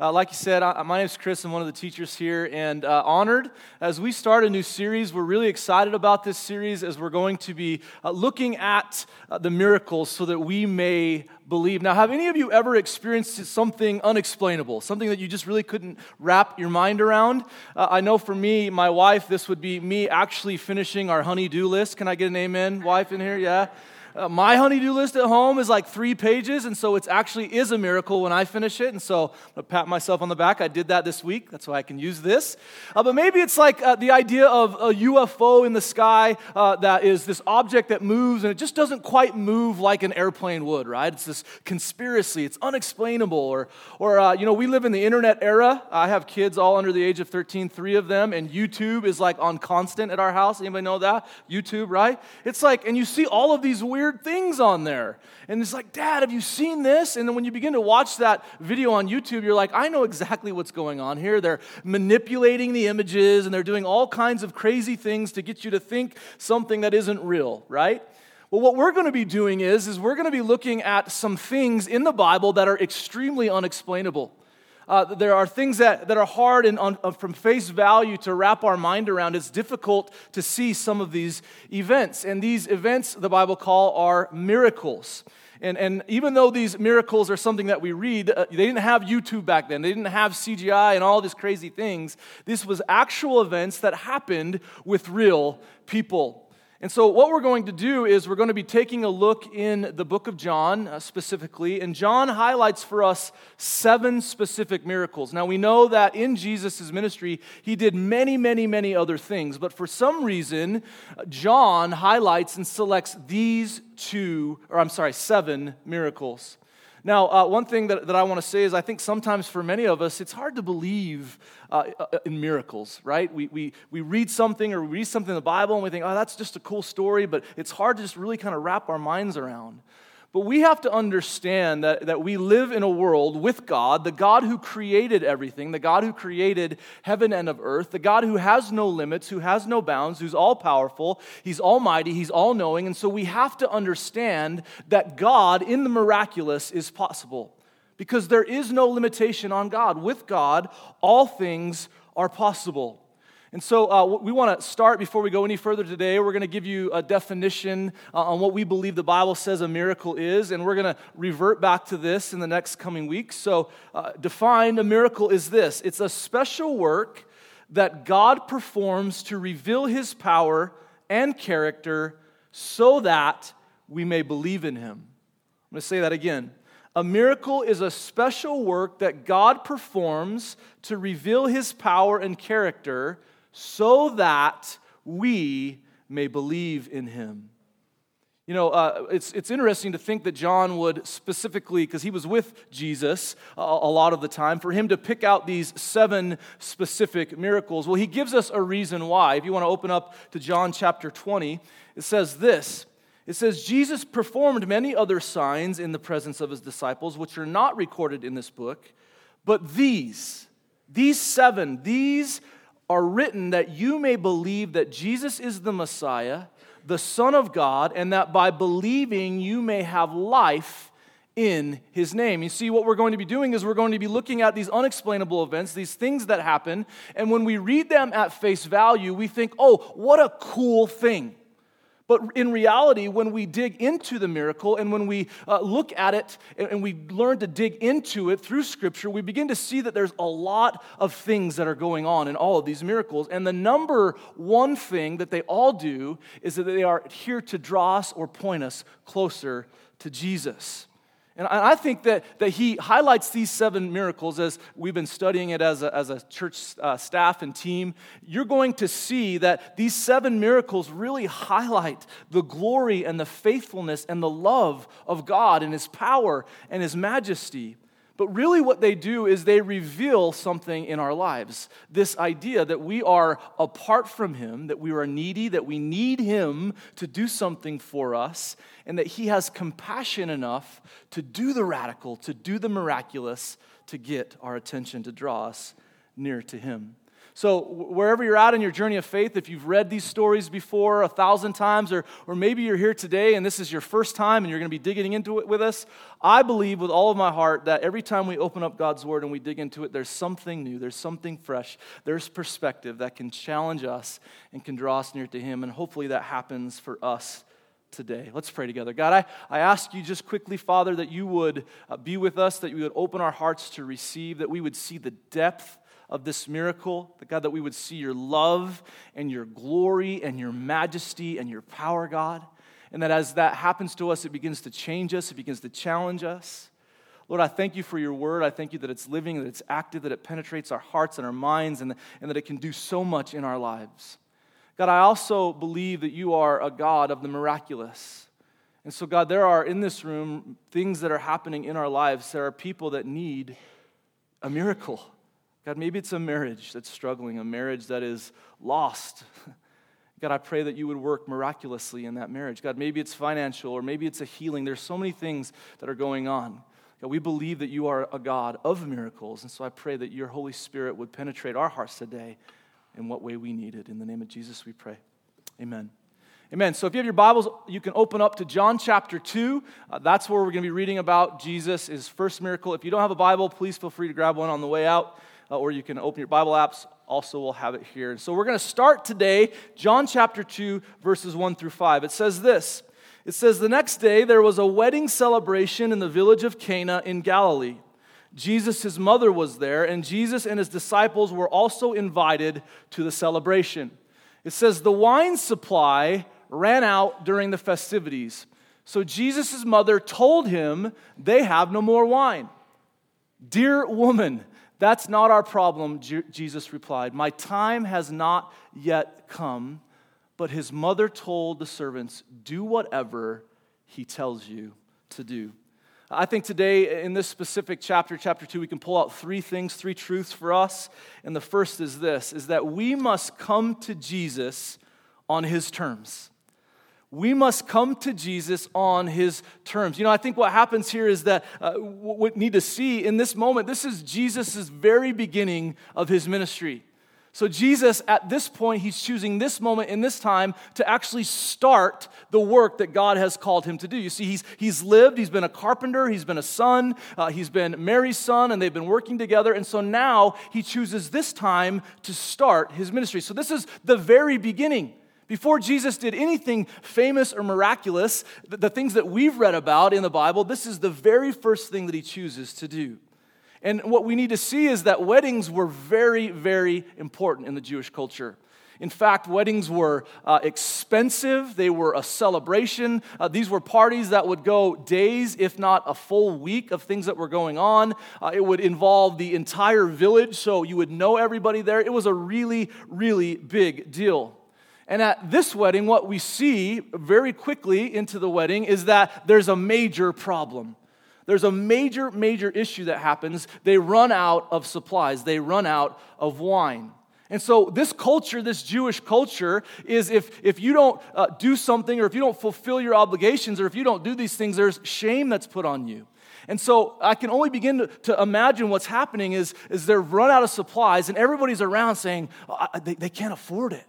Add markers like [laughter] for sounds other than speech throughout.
Uh, like you said, I, my name is Chris. I'm one of the teachers here, and uh, honored as we start a new series. We're really excited about this series as we're going to be uh, looking at uh, the miracles so that we may believe. Now, have any of you ever experienced something unexplainable, something that you just really couldn't wrap your mind around? Uh, I know for me, my wife, this would be me actually finishing our honey-do list. Can I get an amen, wife, in here? Yeah. Uh, my honey-do list at home is like three pages, and so it actually is a miracle when I finish it. And so to pat myself on the back. I did that this week. That's why I can use this. Uh, but maybe it's like uh, the idea of a UFO in the sky uh, that is this object that moves, and it just doesn't quite move like an airplane would, right? It's this conspiracy. It's unexplainable. Or, or uh, you know, we live in the internet era. I have kids all under the age of 13, three of them, and YouTube is like on constant at our house. Anybody know that? YouTube, right? It's like, and you see all of these weird weird things on there. And it's like, Dad, have you seen this? And then when you begin to watch that video on YouTube, you're like, I know exactly what's going on here. They're manipulating the images and they're doing all kinds of crazy things to get you to think something that isn't real, right? Well, what we're going to be doing is, is we're going to be looking at some things in the Bible that are extremely unexplainable. Uh, there are things that, that are hard and on, uh, from face value to wrap our mind around. It's difficult to see some of these events. And these events, the Bible call, are miracles. And, and even though these miracles are something that we read, uh, they didn't have YouTube back then. They didn't have CGI and all these crazy things. This was actual events that happened with real people. And so, what we're going to do is we're going to be taking a look in the book of John uh, specifically. And John highlights for us seven specific miracles. Now, we know that in Jesus' ministry, he did many, many, many other things. But for some reason, John highlights and selects these two, or I'm sorry, seven miracles. Now, uh, one thing that, that I want to say is I think sometimes for many of us, it's hard to believe uh, uh, in miracles, right? We, we, we read something or we read something in the Bible and we think, oh, that's just a cool story, but it's hard to just really kind of wrap our minds around. But we have to understand that, that we live in a world with God, the God who created everything, the God who created heaven and of earth, the God who has no limits, who has no bounds, who's all powerful, He's almighty, He's all knowing. And so we have to understand that God in the miraculous is possible because there is no limitation on God. With God, all things are possible. And so uh, we want to start before we go any further today. We're going to give you a definition uh, on what we believe the Bible says a miracle is, and we're going to revert back to this in the next coming weeks. So, uh, defined a miracle is this it's a special work that God performs to reveal his power and character so that we may believe in him. I'm going to say that again. A miracle is a special work that God performs to reveal his power and character so that we may believe in him. You know, uh, it's, it's interesting to think that John would specifically, because he was with Jesus a, a, lot of the time, for him to pick out these seven specific miracles. Well, he gives us a reason why. If you want to open up to John chapter 20, it says this It says, Jesus performed many other signs in the presence of his disciples, which are not recorded in this book, but these, these seven, these are written that you may believe that Jesus is the Messiah, the Son of God, and that by believing you may have life in his name. You see, what we're going to be doing is we're going to be looking at these unexplainable events, these things that happen, and when we read them at face value, we think, oh, what a cool thing. But in reality, when we dig into the miracle and when we uh, look at it and, and we learn to dig into it through Scripture, we begin to see that there's a lot of things that are going on in all of these miracles. And the number one thing that they all do is that they are here to draw us or point us closer to Jesus. And I think that, that he highlights these seven miracles as we've been studying it as a, as a church uh, staff and team. You're going to see that these seven miracles really highlight the glory and the faithfulness and the love of God and his power and his majesty. But really, what they do is they reveal something in our lives this idea that we are apart from Him, that we are needy, that we need Him to do something for us, and that He has compassion enough to do the radical, to do the miraculous, to get our attention, to draw us near to Him. So, wherever you're at in your journey of faith, if you've read these stories before a thousand times, or, or maybe you're here today and this is your first time and you're going to be digging into it with us, I believe with all of my heart that every time we open up God's Word and we dig into it, there's something new, there's something fresh, there's perspective that can challenge us and can draw us near to Him. And hopefully that happens for us today. Let's pray together. God, I, I ask you just quickly, Father, that you would uh, be with us, that you would open our hearts to receive, that we would see the depth of this miracle, that God, that we would see your love and your glory and your majesty and your power, God. And that as that happens to us, it begins to change us, it begins to challenge us. Lord, I thank you for your word. I thank you that it's living, that it's active, that it penetrates our hearts and our minds, and, and that it can do so much in our lives. God, I also believe that you are a God of the miraculous. And so, God, there are in this room things that are happening in our lives. There are people that need a miracle. God, maybe it's a marriage that's struggling, a marriage that is lost. [laughs] God, I pray that you would work miraculously in that marriage. God, maybe it's financial or maybe it's a healing. There's so many things that are going on. God, we believe that you are a God of miracles. And so I pray that your Holy Spirit would penetrate our hearts today in what way we need it. In the name of Jesus, we pray. Amen. Amen. So if you have your Bibles, you can open up to John chapter 2. Uh, that's where we're going to be reading about Jesus, first miracle. If you don't have a Bible, please feel free to grab one on the way out uh, or you can open your Bible apps. Also, we'll have it here. So we're going to start today, John chapter 2, verses 1 through 5. It says this It says, The next day there was a wedding celebration in the village of Cana in Galilee. Jesus, his mother, was there, and Jesus and his disciples were also invited to the celebration. It says, The wine supply ran out during the festivities. So Jesus' mother told him, They have no more wine. Dear woman, that's not our problem, Jesus replied. My time has not yet come. But his mother told the servants, Do whatever he tells you to do. I think today, in this specific chapter, chapter two, we can pull out three things, three truths for us. And the first is this is that we must come to Jesus on his terms we must come to Jesus on his terms. You know, I think what happens here is that uh, what we need to see in this moment, this is Jesus' very beginning of his ministry. So, Jesus, at this point, he's choosing this moment in this time to actually start the work that God has called him to do. You see, he's, he's lived, he's been a carpenter, he's been a son, uh, he's been Mary's son, and they've been working together. And so now he chooses this time to start his ministry. So, this is the very beginning. Before Jesus did anything famous or miraculous, the things that we've read about in the Bible, this is the very first thing that he chooses to do. And what we need to see is that weddings were very, very important in the Jewish culture. In fact, weddings were uh, expensive, they were a celebration. Uh, these were parties that would go days, if not a full week, of things that were going on. Uh, it would involve the entire village, so you would know everybody there. It was a really, really big deal. And at this wedding, what we see very quickly into the wedding is that there's a major problem. There's a major, major issue that happens. They run out of supplies, they run out of wine. And so, this culture, this Jewish culture, is if, if you don't uh, do something or if you don't fulfill your obligations or if you don't do these things, there's shame that's put on you. And so I can only begin to, to, imagine what's happening is, is they're run out of supplies and everybody's around saying, oh, they, they can't afford it.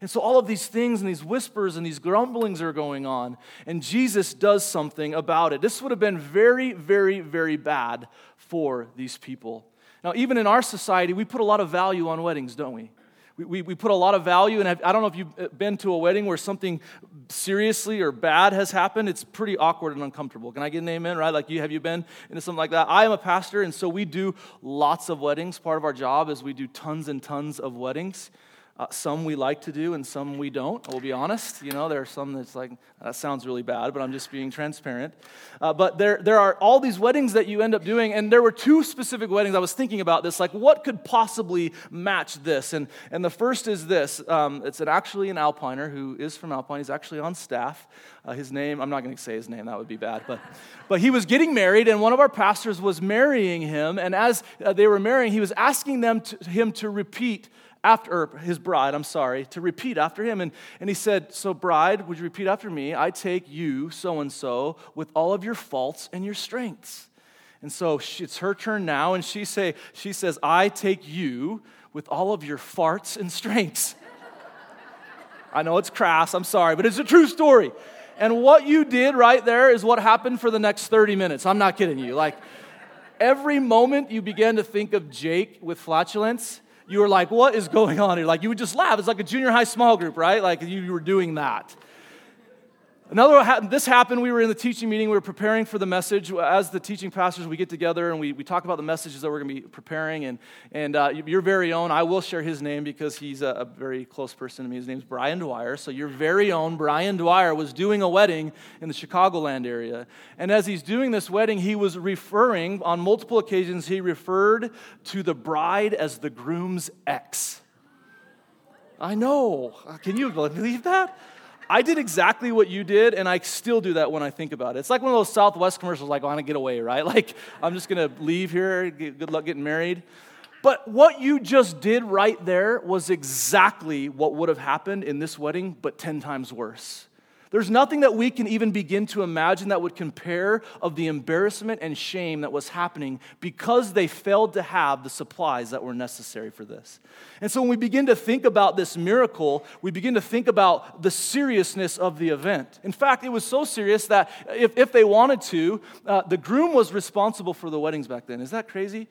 And so all of these things and these whispers and these grumblings are going on, and Jesus does something about it. This would have been very, very, very bad for these people. Now, even in our society, we put a lot of value on weddings, don't we? We, we, we put a lot of value, and I don't know if you've been to a wedding where something seriously or bad has happened. It's pretty awkward and uncomfortable. Can I get an amen, right? Like, you have you been into something like that? I am a pastor, and so we do lots of weddings. Part of our job is we do tons and tons of weddings. Uh, some we like to do and some we don't. We'll be honest. You know, there are some that's like, that sounds really bad, but I'm just being transparent. Uh, but there, there are all these weddings that you end up doing, and there were two specific weddings. I was thinking about this, like, what could possibly match this? And, and the first is this um, it's an, actually an Alpiner who is from Alpine. He's actually on staff. Uh, his name, I'm not going to say his name, that would be bad. But, but he was getting married, and one of our pastors was marrying him. And as uh, they were marrying, he was asking them to, him to repeat after his bride, I'm sorry, to repeat after him. And, and he said, So, bride, would you repeat after me? I take you, so and so, with all of your faults and your strengths. And so she, it's her turn now, and she, say, she says, I take you with all of your farts and strengths. [laughs] I know it's crass, I'm sorry, but it's a true story. And what you did right there is what happened for the next 30 minutes. I'm not kidding you. Like, every moment you began to think of Jake with flatulence, you were like, what is going on here? Like, you would just laugh. It's like a junior high small group, right? Like, you were doing that. Another, this happened. We were in the teaching meeting. We were preparing for the message. As the teaching pastors, we get together and we, we talk about the messages that we're going to be preparing. And, and uh, your very own, I will share his name because he's a, a, very close person to me. His name's Brian Dwyer. So, your very own Brian Dwyer was doing a wedding in the Chicagoland area. And as he's doing this wedding, he was referring, on multiple occasions, he referred to the bride as the groom's ex. I know. Can you believe that? I did exactly what you did, and I still do that when I think about it. It's like one of those Southwest commercials, like, oh, I want to get away, right? [laughs] Like, I'm just going to leave here, good luck getting married. But what you just did right there was exactly what would have happened in this wedding, but 10 times worse. There's nothing that we can even begin to imagine that would compare of the embarrassment and shame that was happening because they failed to have the supplies that were necessary for this. And so when we begin to think about this miracle, we begin to think about the seriousness of the event. In fact, it was so serious that if, if they wanted to, uh, the groom was responsible for the weddings back then. Is that crazy?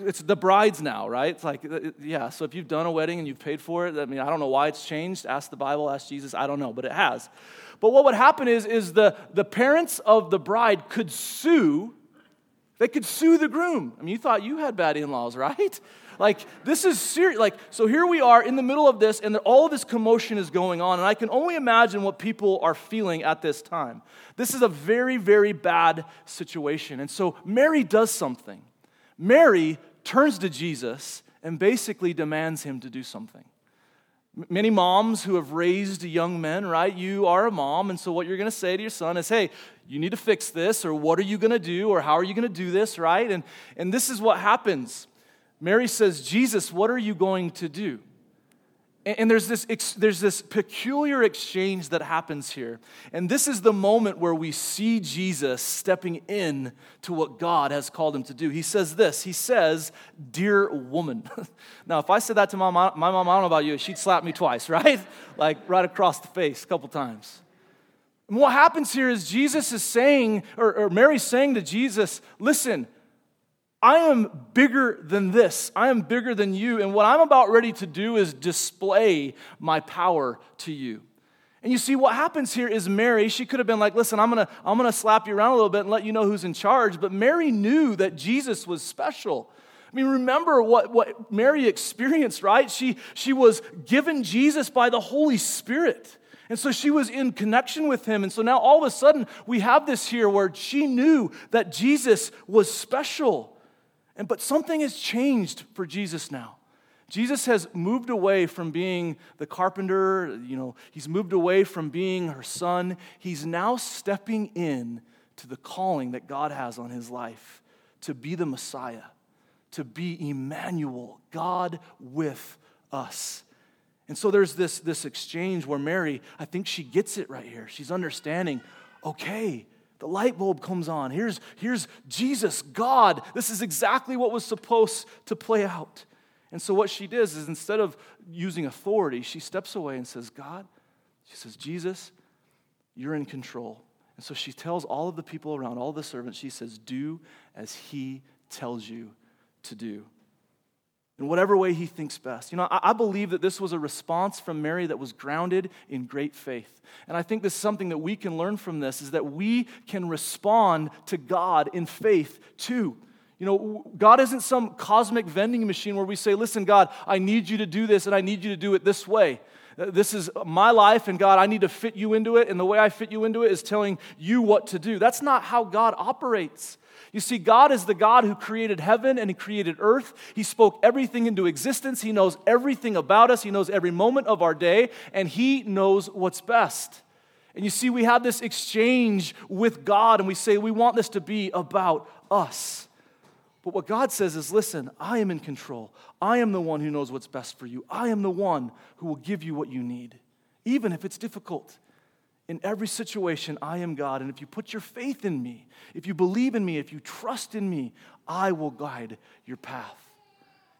It's the brides now, right? It's like, uh, yeah, so if you've done a wedding and you've paid for it, I mean, I don't know why it's changed. Ask the Bible, ask Jesus, I don't know, but it has. But what would happen is, is the, the parents of the bride could sue, they could sue the groom. I mean, you thought you had bad in laws, [laughs] right? Like, this is serious. Like, so here we are in the middle of this, and all of this commotion is going on, and I can only imagine what people are feeling at this time. This is a very, very bad situation. And so Mary does something. Mary turns to Jesus and basically demands him to do something. Many moms who have raised young men, right? You are a mom, and so what you're going to say to your son is, hey, you need to fix this, or what are you going to do, or how are you going to do this, right? And, and this is what happens. Mary says, Jesus, what are you going to do? And there's this, there's this peculiar exchange that happens here. And this is the moment where we see Jesus stepping in to what God has called him to do. He says this He says, Dear woman. [laughs] now, if I said that to my mom, my mom, I don't know about you, she'd slap me twice, [laughs] right? like right across the face a couple times. And what happens here is Jesus is saying, or, or Mary's saying to Jesus, Listen, I am bigger than this. I am bigger than you. And what I'm about ready to do is display my power to you. And you see, what happens here is Mary, she could have been like, listen, I'm gonna, I'm gonna slap you around a little bit and let you know who's in charge. But Mary knew that Jesus was special. I mean, remember what, what Mary experienced, right? She, she was given Jesus by the Holy Spirit. And so she was in connection with him. And so now all of a sudden, we have this here where she knew that Jesus was special. And, but something has changed for Jesus now. Jesus has moved away from being the carpenter, you know, he's moved away from being her son. He's now stepping in to the calling that God has on his life to be the Messiah, to be Emmanuel, God with us. And so there's this, this exchange where Mary, I think she gets it right here. She's understanding, okay, the light bulb comes on. Here's, here's Jesus, God. This is exactly what was supposed to play out. And so, what she does is instead of using authority, she steps away and says, God, she says, Jesus, you're in control. And so she tells all of the people around, all the servants, she says, Do as he tells you to do in whatever way he thinks best. You know, I, believe that this was a response from Mary that was grounded in great faith. And I think this is something that we can learn from this is that we can respond to God in faith too. You know, God isn't some cosmic vending machine where we say, listen, God, I need you to do this and I need you to do it this way. This is my life, and God, I need to fit you into it, and the way I fit you into it is telling you what to do. That's not how God operates. You see, God is the God who created heaven and He created earth. He spoke everything into existence. He knows everything about us. He knows every moment of our day, and He knows what's best. And you see, we have this exchange with God, and we say we want this to be about us. But what God says is listen, I am in control. I am the one who knows what's best for you. I am the one who will give you what you need, even if it's difficult, In every situation, I am God. And if you put your faith in me, if you believe in me, if you trust in me, I will guide your path.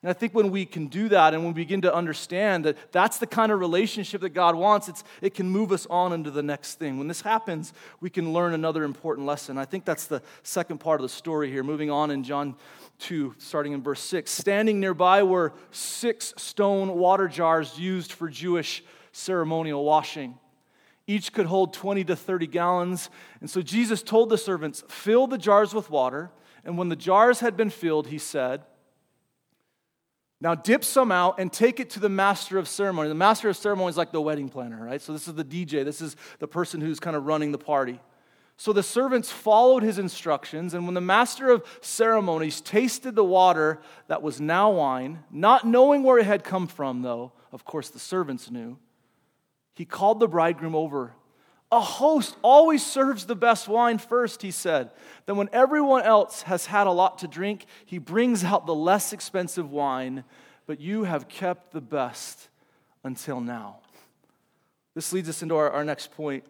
And I think when we can do that and when we begin to understand that that's the kind of relationship that God wants, it's, it can move us on into the next thing. When this happens, we can learn another important lesson. I think that's the second part of the story here. Moving on in John 2, starting in verse 6. Standing nearby were six stone water jars used for Jewish ceremonial washing. Each could hold 20 to 30 gallons. And so Jesus told the servants, Fill the jars with water. And when the jars had been filled, he said, now dip some out and take it to the master of ceremony. The master of ceremony is like the wedding planner, right? So this is the DJ, this is the person who's kind of running the party. So the servants followed his instructions, and when the master of ceremonies tasted the water that was now wine, not knowing where it had come from, though, of course the servants knew, he called the bridegroom over a host always serves the best wine first, he said. Then, when everyone else has had a lot to drink, he brings out the less expensive wine, but you have kept the best until now. This leads us into our, our next point,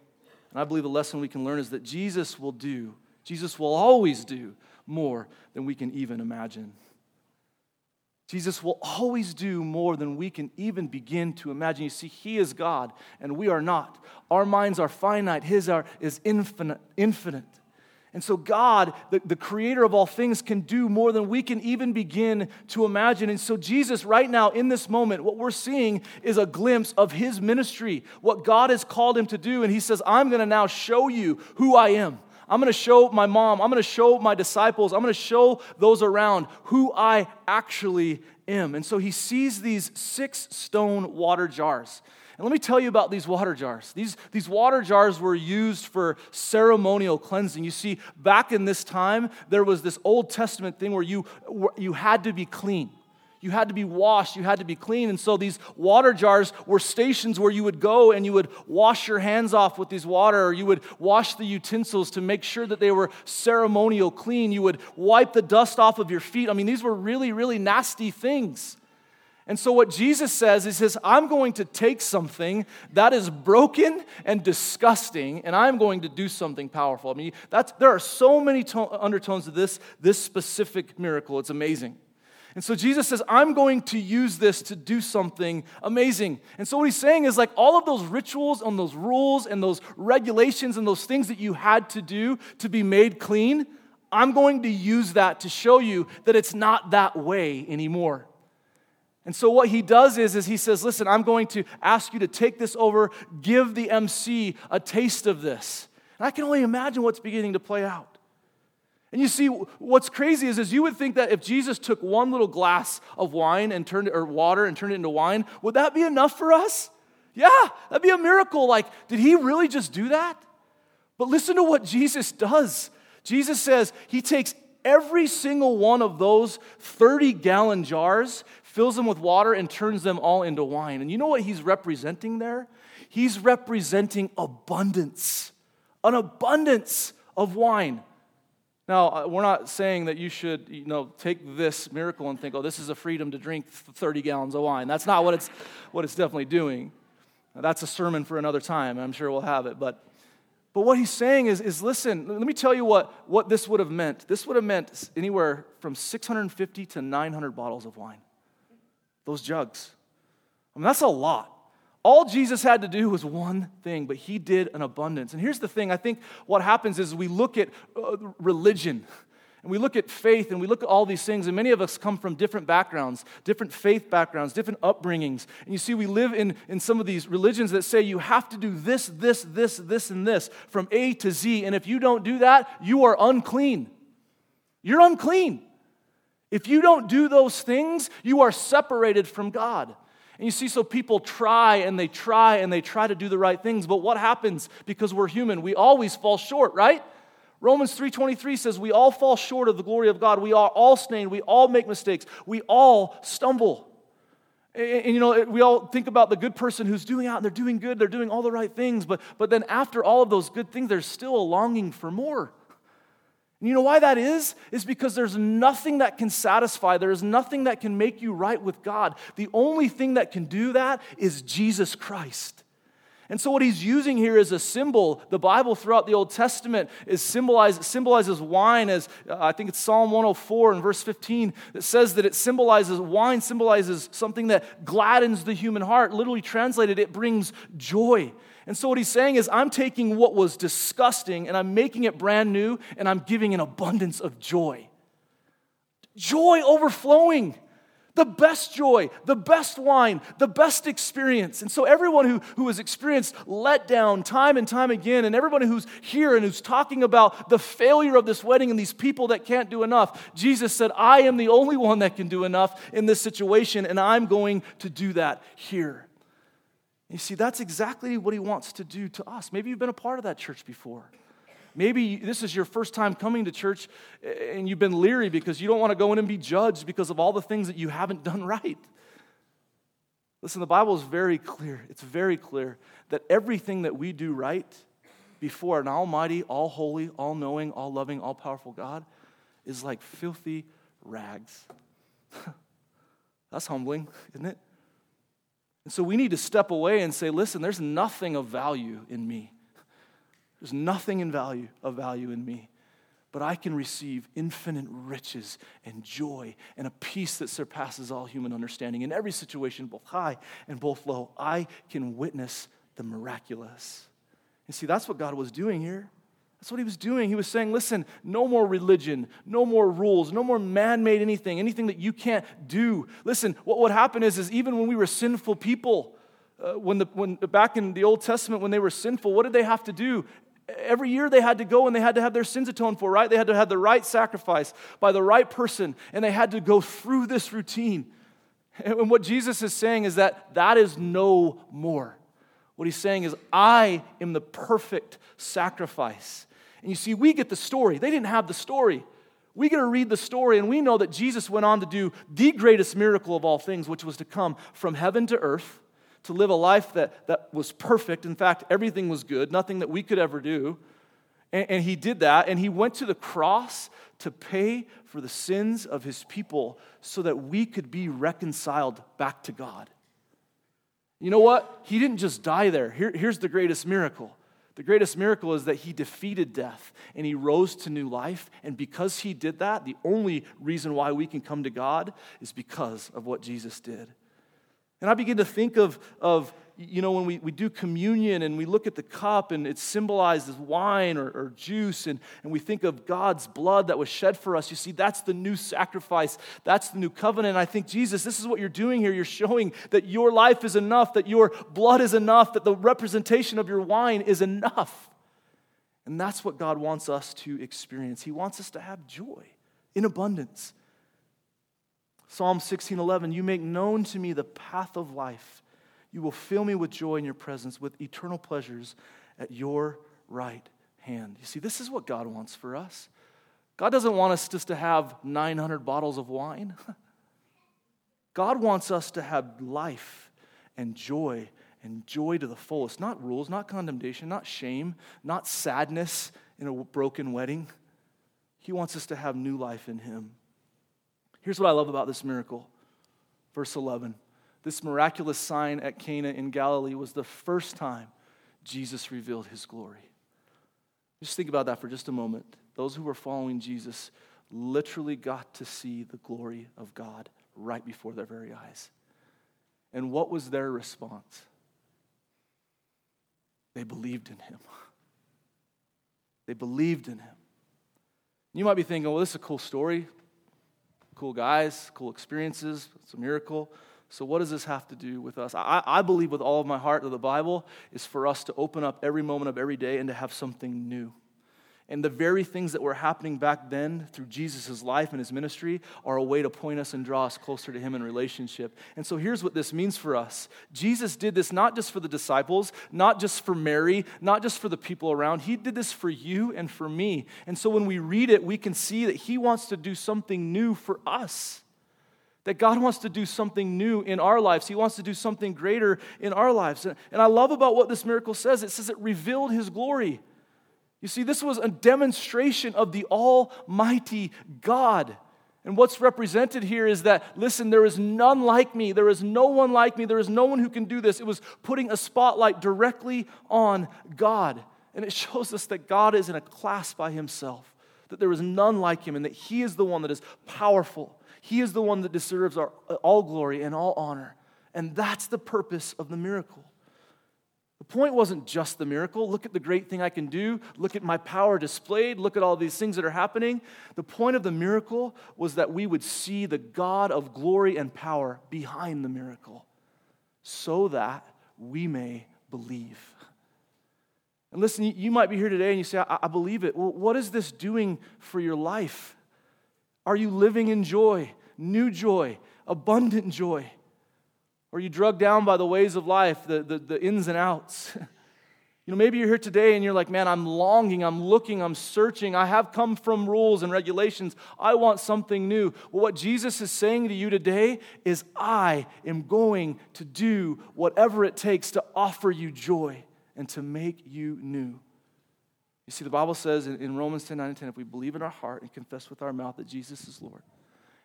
and I believe the lesson we can learn is that Jesus will do, Jesus will always do more than we can even imagine. Jesus will always do more than we can even begin to imagine. You see, He is God, and we are not. Our minds are finite, His are, is infinite, infinite. And so, God, the, the creator of all things, can do more than we can even begin to imagine. And so, Jesus, right now, in this moment, what we're seeing is a glimpse of his ministry, what God has called him to do. And he says, I'm going to now show you who I am. I'm going to show my mom, I'm going to show my disciples, I'm going to show those around who I actually am. And so he sees these six stone water jars. And let me tell you about these water jars. These, these water jars were used for ceremonial cleansing. You see, back in this time, there was this Old Testament thing where you, you had to be clean. You had to be washed, you had to be clean. And so these water jars were stations where you would go and you would wash your hands off with these water, or you would wash the utensils to make sure that they were ceremonial clean. You would wipe the dust off of your feet. I mean, these were really, really nasty things. And so, what Jesus says is, says, I'm going to take something that is broken and disgusting, and I'm going to do something powerful. I mean, that's, there are so many to- undertones to this, this specific miracle. It's amazing. And so Jesus says, I'm going to use this to do something amazing. And so what he's saying is like all of those rituals and those rules and those regulations and those things that you had to do to be made clean, I'm going to use that to show you that it's not that way anymore. And so what he does is, is he says, listen, I'm going to ask you to take this over, give the MC a taste of this. And I can only imagine what's beginning to play out. And you see, what's crazy is, is you would think that if Jesus took one little glass of wine and turned it, or water and turned it into wine, would that be enough for us? Yeah, that'd be a miracle. Like, did he really just do that? But listen to what Jesus does. Jesus says he takes every single one of those 30 gallon jars, fills them with water, and turns them all into wine. And you know what he's representing there? He's representing abundance, an abundance of wine. Now, uh, we're not saying that you should, you know, take this miracle and think, oh, this is a freedom to drink 30 gallons of wine. That's not what it's, what it's definitely doing. That's a sermon for another time. I'm sure we'll have it. But, but what he's saying is, is listen, let me tell you what, what this would have meant. This would have meant anywhere from 650 to 900 bottles of wine. Those jugs. I mean, that's a lot. All Jesus had to do was one thing, but he did an abundance. And here's the thing I think what happens is we look at uh, religion and we look at faith and we look at all these things, and many of us come from different backgrounds, different faith backgrounds, different upbringings. And you see, we live in, in some of these religions that say you have to do this, this, this, this, and this from A to Z. And if you don't do that, you are unclean. You're unclean. If you don't do those things, you are separated from God. And you see, so people try and they try and they try to do the right things, but what happens? Because we're human, we always fall short, right? Romans 3:23 says we all fall short of the glory of God. We are all stained, we all make mistakes, we all stumble. And, and, you know, we all think about the good person who's doing out, and they're doing good, they're doing all the right things, but, but then after all of those good things, there's still a longing for more. And you know why that is? Is because there's nothing that can satisfy, there is nothing that can make you right with God. The only thing that can do that is Jesus Christ. And so, what he's using here is a symbol. The Bible throughout the Old Testament is symbolized, symbolizes wine, as uh, I think it's Psalm 104 and verse 15 that says that it symbolizes wine, symbolizes something that gladdens the human heart. Literally translated, it brings joy. And so, what he's saying is, I'm taking what was disgusting and I'm making it brand new and I'm giving an abundance of joy. Joy overflowing the best joy, the best wine, the best experience. And so, everyone who, who has experienced letdown time and time again, and everyone who's here and who's talking about the failure of this wedding and these people that can't do enough, Jesus said, I am the only one that can do enough in this situation, and I'm going to do that here. You see, that's exactly what he wants to do to us. Maybe you've been a part of that church before. Maybe this is your first time coming to church eh, and you've been leery because you don't want to go in and be judged because of all the things that you haven't done [laughs] right. Listen, the Bible is very clear. It's very clear that everything that we do right before an almighty, all holy, all knowing, all loving, all powerful God is like filthy rags. [laughs] That's humbling, isn't it? And so we need to step away and say, listen, there's nothing of value in me. There's nothing in value of value in me, but I can receive infinite riches and joy and a peace that surpasses all human understanding. In every situation, both high and both low, I can witness the miraculous. And see, that's what God was doing here. That's what he was doing. He was saying, listen, no more religion, no more rules, no more man made anything, anything that you can't do. Listen, what would happen is, is even when we were sinful people, uh, when, the, when back in the Old Testament, when they were sinful, what did they have to do? every year they had to go and they had to have their sins atoned for, right? They had to have the right sacrifice by the right person, and they had to go through this routine. [laughs] And what Jesus is saying is that that is no more. What he's saying is, I am the perfect sacrifice. And you see, we get the story. They didn't have the story. We get to read the story, and we know that Jesus went on to do the greatest miracle of all things, which was to come from heaven to earth to live a life that, that was perfect. In fact, everything was good, nothing that we could ever do. And, and he did that, and he went to the cross to pay for the sins of his people so that we could be reconciled back to God. You know what? He didn't just die there. Here, here's the greatest miracle. The greatest miracle is that he defeated death and he rose to new life. And because he did that, the only reason why we can come to God is because of what Jesus did. And I begin to think of, of you know, when we, we do communion and we look at the cup and it symbolizes wine or, or juice, and, and we think of God's blood that was shed for us. You see, that's the new sacrifice, that's the new covenant. And I think, Jesus, this is what you're doing here. You're showing that your life is enough, that your blood is enough, that the representation of your wine is enough. And that's what God wants us to experience. He wants us to have joy in abundance. Psalm 16:11, you make known to me the path of life. You will fill me with joy in your presence, with eternal pleasures at your right hand. You see, this is what God wants for us. God doesn't want us just to have 900 bottles of wine. [laughs] God wants us to have life and joy and joy to the fullest. Not rules, not condemnation, not shame, not sadness in a broken wedding. He wants us to have new life in Him. Here's what I love about this miracle. Verse 11. This miraculous sign at Cana in Galilee was the first time Jesus revealed his glory. Just think about that for just a moment. Those who were following Jesus literally got to see the glory of God right before their very eyes. And what was their response? They believed in him. They believed in him. You might be thinking, well, this is a cool story cool guys, cool experiences. It's a miracle. So, what does this have to do with us? I, I, believe with all of my heart that the Bible is for us to open up every moment of every day and to have something new. And the very things that were happening back then through Jesus' life and his ministry are a way to point us and draw us closer to him in relationship. And so here's what this means for us Jesus did this not just for the disciples, not just for Mary, not just for the people around. He did this for you and for me. And so when we read it, we can see that he wants to do something new for us. That God wants to do something new in our lives. He wants to do something greater in our lives. And I love about what this miracle says it says it revealed his glory. You see, this was a demonstration of the Almighty God. And what's represented here is that, listen, there is none like me. There is no one like me. There is no one who can do this. It was putting a spotlight directly on God. And it [laughs] shows us that God is in a class by himself, that there is none like him, and that he is the one that is powerful. He is the one that deserves our, all glory and all honor. And that's the purpose of the miracle. The point wasn't just the miracle. Look at the great thing I can do. Look at my power displayed. Look at all these things that are happening. The point of the miracle was that we would see the God of glory and power behind the miracle so that we may believe. And listen, you might be here today and you say, I, believe it. Well, what is this doing for your life? Are you living in joy, new joy, abundant joy? Or you drugged down by the ways of life, the, the, the ins and outs? [laughs] You know, maybe you're here today and you're like, man, I'm longing, I'm looking, I'm searching. I have come from rules and regulations. I want something new. Well, what Jesus is saying to you today is, I am going to do whatever it takes to offer you joy and to make you new. You see, the Bible says in, in Romans 10 9 and 10, if we believe in our heart and confess with our mouth that Jesus is Lord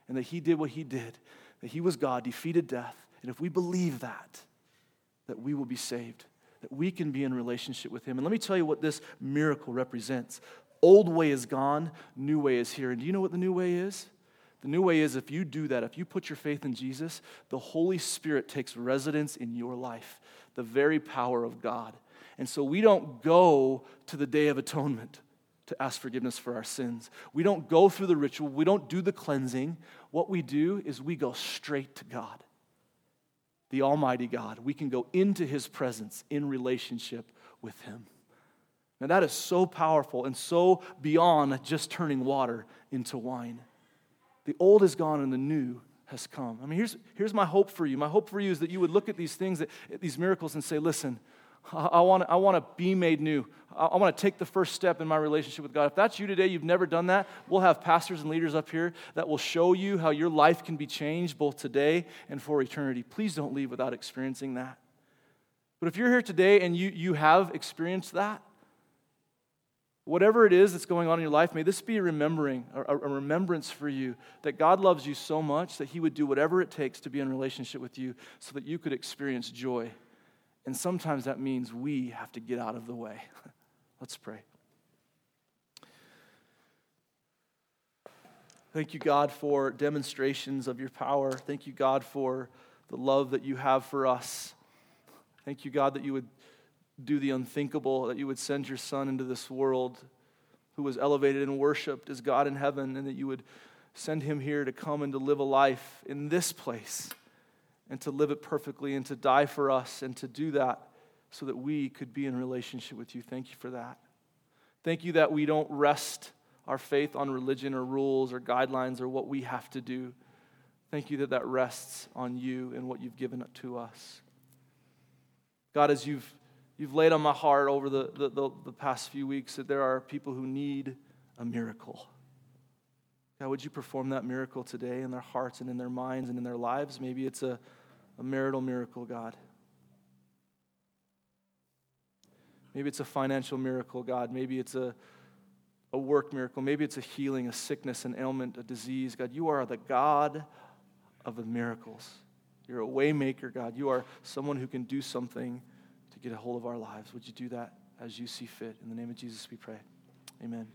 and that He did what He did, that He was God, defeated death, and if we believe that, that we will be saved, that we can be in relationship with Him. And let me tell you what this miracle represents. Old way is gone, new way is here. And do you know what the new way is? The new way is if you do that, if you put your faith in Jesus, the Holy Spirit takes residence in your life, the very power of God. And so we don't go to the Day of Atonement to ask forgiveness for our sins. We don't go through the ritual, we don't do the cleansing. What we do is we go straight to God the Almighty God. We can go into His presence in relationship with Him. Now, that is so powerful and so beyond just turning water into wine. The old is gone and the new has come. I mean, here's, here's my hope for you. My hope for you is that you would look at these things, that, these miracles, and say, listen, I want, I want to be made new. I want to take the first step in my relationship with God. If that's you today, you've never done that, we'll have pastors and leaders up here that will show you how your life can be changed both today and for eternity. Please don't leave without experiencing that. But if you're here today and you, you have experienced that, whatever it is that's going on in your life, may this be a remembering, a, a remembrance for you that God loves you so much that He would do whatever it takes to be in relationship with you so that you could experience joy and sometimes that means we have to get out of the way. [laughs] Let's pray. Thank you, God, for demonstrations of your power. Thank you, God, for the love that you have for us. Thank you, God, that you would do the unthinkable, that you would send your Son into this world who was elevated and worshiped as God in heaven, and that you would send him here to come and to live a life in this place and to live it perfectly and to die for us and to do that so that we could be in relationship with you. Thank you for that. Thank you that we don't rest our faith on religion or rules or guidelines or what we have to do. Thank you that that rests on you and what you've given to us. God, as you've, you've laid on my heart over the, the, the, the past few weeks that there are people who need a miracle. God, would you perform that miracle today in their hearts and in their minds and in their lives? Maybe it's a a marital miracle, God. Maybe it's a financial miracle, God. Maybe it's a, a work miracle. Maybe it's a healing, a sickness, an ailment, a disease. God, you are the God of the miracles. You're a waymaker, God. You are someone who can do something to get a hold of our lives. Would you do that as you see fit? In the name of Jesus, we pray. Amen.